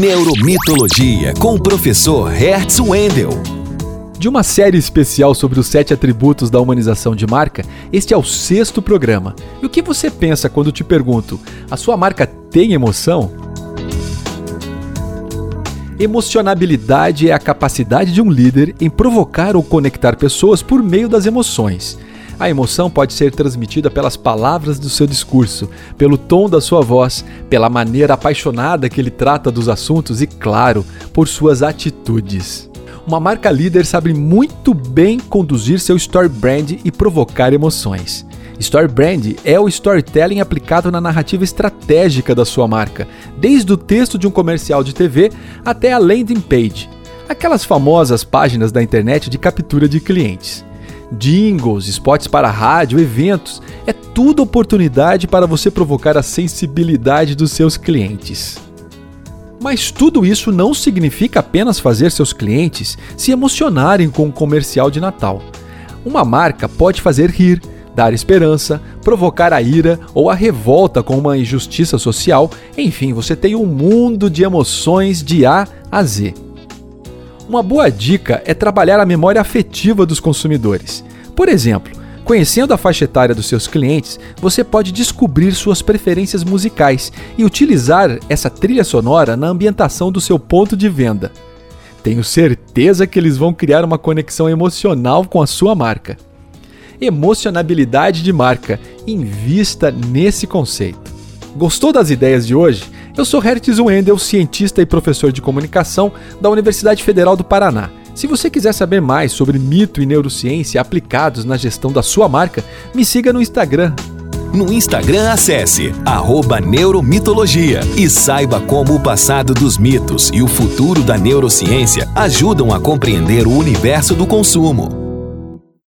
Neuromitologia com o professor Hertz Wendel. De uma série especial sobre os sete atributos da humanização de marca, este é o sexto programa. E o que você pensa quando te pergunto: a sua marca tem emoção? Emocionabilidade é a capacidade de um líder em provocar ou conectar pessoas por meio das emoções. A emoção pode ser transmitida pelas palavras do seu discurso, pelo tom da sua voz, pela maneira apaixonada que ele trata dos assuntos e, claro, por suas atitudes. Uma marca líder sabe muito bem conduzir seu story brand e provocar emoções. Story brand é o storytelling aplicado na narrativa estratégica da sua marca, desde o texto de um comercial de TV até a landing page, aquelas famosas páginas da internet de captura de clientes jingles, spots para rádio, eventos. É tudo oportunidade para você provocar a sensibilidade dos seus clientes. Mas tudo isso não significa apenas fazer seus clientes se emocionarem com um comercial de Natal. Uma marca pode fazer rir, dar esperança, provocar a ira ou a revolta com uma injustiça social, enfim, você tem um mundo de emoções de A a Z. Uma boa dica é trabalhar a memória afetiva dos consumidores. Por exemplo, conhecendo a faixa etária dos seus clientes, você pode descobrir suas preferências musicais e utilizar essa trilha sonora na ambientação do seu ponto de venda. Tenho certeza que eles vão criar uma conexão emocional com a sua marca. Emocionabilidade de marca. Invista nesse conceito. Gostou das ideias de hoje? Eu sou Hertz Wendel, cientista e professor de comunicação da Universidade Federal do Paraná. Se você quiser saber mais sobre mito e neurociência aplicados na gestão da sua marca, me siga no Instagram. No Instagram, acesse Neuromitologia e saiba como o passado dos mitos e o futuro da neurociência ajudam a compreender o universo do consumo.